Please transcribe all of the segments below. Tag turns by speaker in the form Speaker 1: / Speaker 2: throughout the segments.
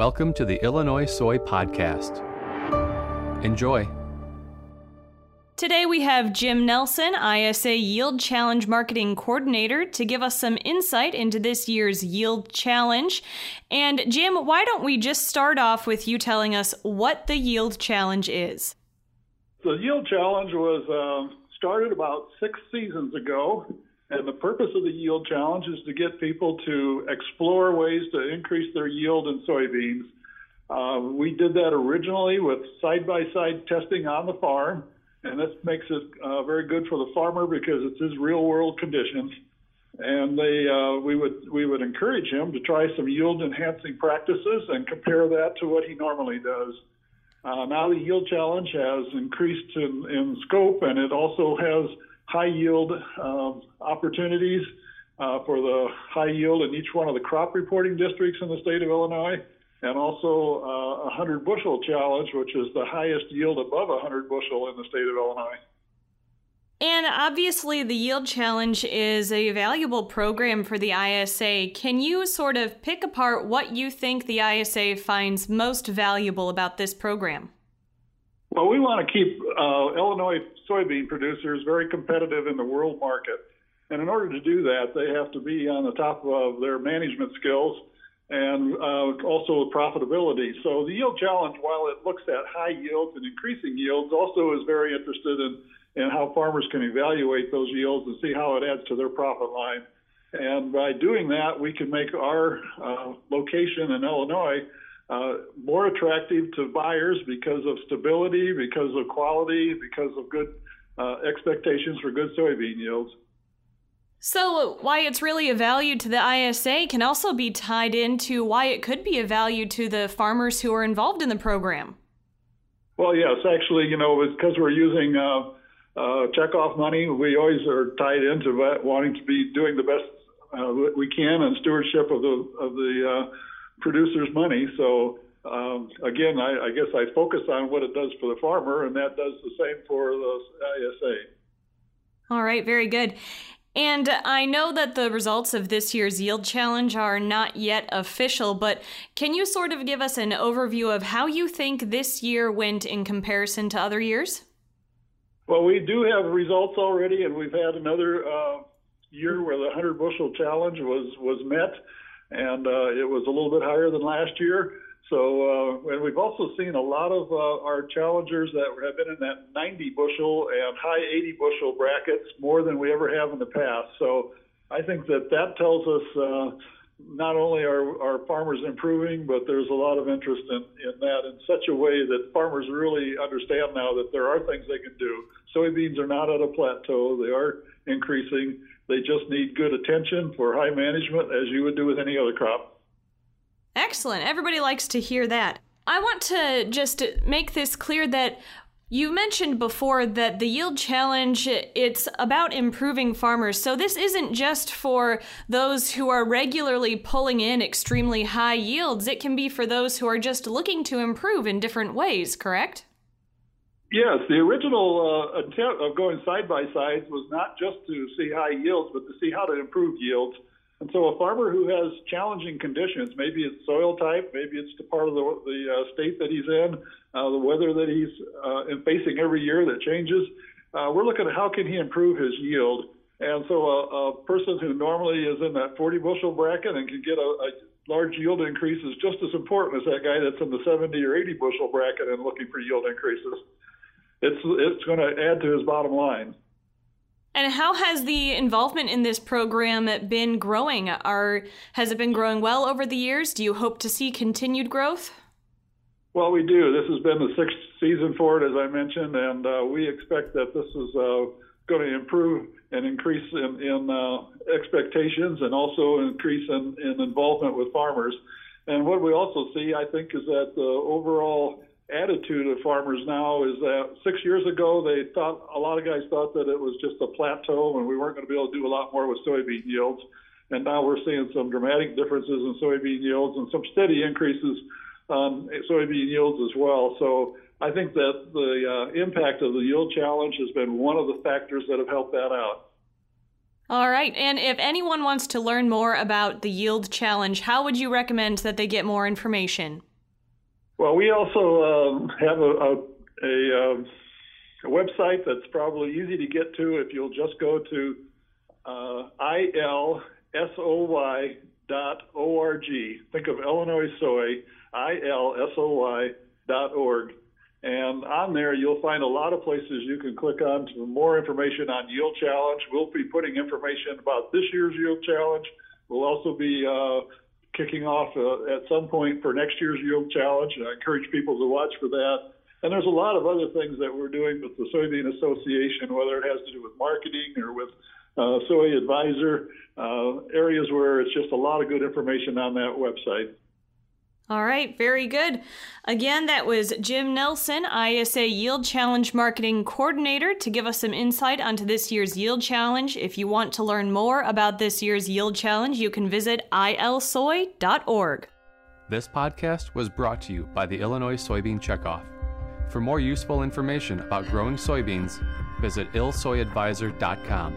Speaker 1: Welcome to the Illinois Soy Podcast. Enjoy.
Speaker 2: Today we have Jim Nelson, ISA Yield Challenge Marketing Coordinator, to give us some insight into this year's Yield Challenge. And Jim, why don't we just start off with you telling us what the Yield Challenge is?
Speaker 3: The Yield Challenge was uh, started about six seasons ago, and the purpose of the Yield Challenge is to get people to explore ways to increase their yield in soybeans. Uh, we did that originally with side by side testing on the farm and this makes it uh, very good for the farmer because it's his real world conditions. And they, uh, we would we would encourage him to try some yield enhancing practices and compare that to what he normally does. Uh, now the yield challenge has increased in, in scope, and it also has high yield uh, opportunities uh, for the high yield in each one of the crop reporting districts in the state of Illinois and also uh, a 100 bushel challenge, which is the highest yield above 100 bushel in the state of Illinois.
Speaker 2: And obviously, the Yield Challenge is a valuable program for the ISA. Can you sort of pick apart what you think the ISA finds most valuable about this program?
Speaker 3: Well, we want to keep uh, Illinois soybean producers very competitive in the world market. And in order to do that, they have to be on the top of their management skills and uh, also profitability. So the yield challenge, while it looks at high yields and increasing yields, also is very interested in, in how farmers can evaluate those yields and see how it adds to their profit line. And by doing that, we can make our uh, location in Illinois uh, more attractive to buyers because of stability, because of quality, because of good uh, expectations for good soybean yields.
Speaker 2: So, why it's really a value to the ISA can also be tied into why it could be a value to the farmers who are involved in the program.
Speaker 3: Well, yes, actually, you know, because we're using uh, uh, checkoff money, we always are tied into wanting to be doing the best uh, we can in stewardship of the of the uh, producer's money. So, um, again, I, I guess I focus on what it does for the farmer, and that does the same for the ISA.
Speaker 2: All right, very good. And I know that the results of this year's Yield Challenge are not yet official, but can you sort of give us an overview of how you think this year went in comparison to other years?
Speaker 3: Well, we do have results already, and we've had another uh, year where the 100 bushel challenge was, was met, and uh, it was a little bit higher than last year. So, uh, and we've also seen a lot of uh, our challengers that have been in that 90 bushel and high 80 bushel brackets more than we ever have in the past. So, I think that that tells us uh, not only are our farmers improving, but there's a lot of interest in, in that in such a way that farmers really understand now that there are things they can do. Soybeans are not at a plateau, they are increasing. They just need good attention for high management, as you would do with any other crop.
Speaker 2: Excellent. Everybody likes to hear that. I want to just make this clear that you mentioned before that the yield challenge it's about improving farmers. So this isn't just for those who are regularly pulling in extremely high yields. It can be for those who are just looking to improve in different ways, correct?
Speaker 3: Yes, the original uh, attempt of going side by sides was not just to see high yields, but to see how to improve yields. And so a farmer who has challenging conditions, maybe it's soil type, maybe it's the part of the, the uh, state that he's in, uh, the weather that he's uh, facing every year that changes, uh, we're looking at how can he improve his yield. And so a, a person who normally is in that 40 bushel bracket and can get a, a large yield increase is just as important as that guy that's in the 70 or 80 bushel bracket and looking for yield increases. It's, it's going to add to his bottom line.
Speaker 2: And how has the involvement in this program been growing? Are has it been growing well over the years? Do you hope to see continued growth?
Speaker 3: Well, we do. This has been the sixth season for it, as I mentioned, and uh, we expect that this is uh, going to improve and increase in, in uh, expectations and also increase in, in involvement with farmers. And what we also see, I think, is that the overall attitude of farmers now is that six years ago they thought a lot of guys thought that it was just a plateau and we weren't going to be able to do a lot more with soybean yields. And now we're seeing some dramatic differences in soybean yields and some steady increases on soybean yields as well. So I think that the uh, impact of the yield challenge has been one of the factors that have helped that out.
Speaker 2: All right. And if anyone wants to learn more about the yield challenge, how would you recommend that they get more information?
Speaker 3: Well, we also um, have a, a, a, um, a, website that's probably easy to get to if you'll just go to uh, ilsoy.org. Think of Illinois Soy, ilsoy.org. And on there, you'll find a lot of places you can click on for more information on Yield Challenge. We'll be putting information about this year's Yield Challenge. We'll also be uh, kicking off uh, at some point for next year's Yield Challenge. I encourage people to watch for that. And there's a lot of other things that we're doing with the Soybean Association, whether it has to do with marketing or with uh, Soy Advisor, uh, areas where it's just a lot of good information on that website.
Speaker 2: All right, very good. Again, that was Jim Nelson, ISA Yield Challenge Marketing Coordinator, to give us some insight onto this year's Yield Challenge. If you want to learn more about this year's Yield Challenge, you can visit ilsoy.org.
Speaker 1: This podcast was brought to you by the Illinois Soybean Checkoff. For more useful information about growing soybeans, visit ilsoyadvisor.com.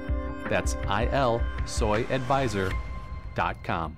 Speaker 1: That's ilsoyadvisor.com.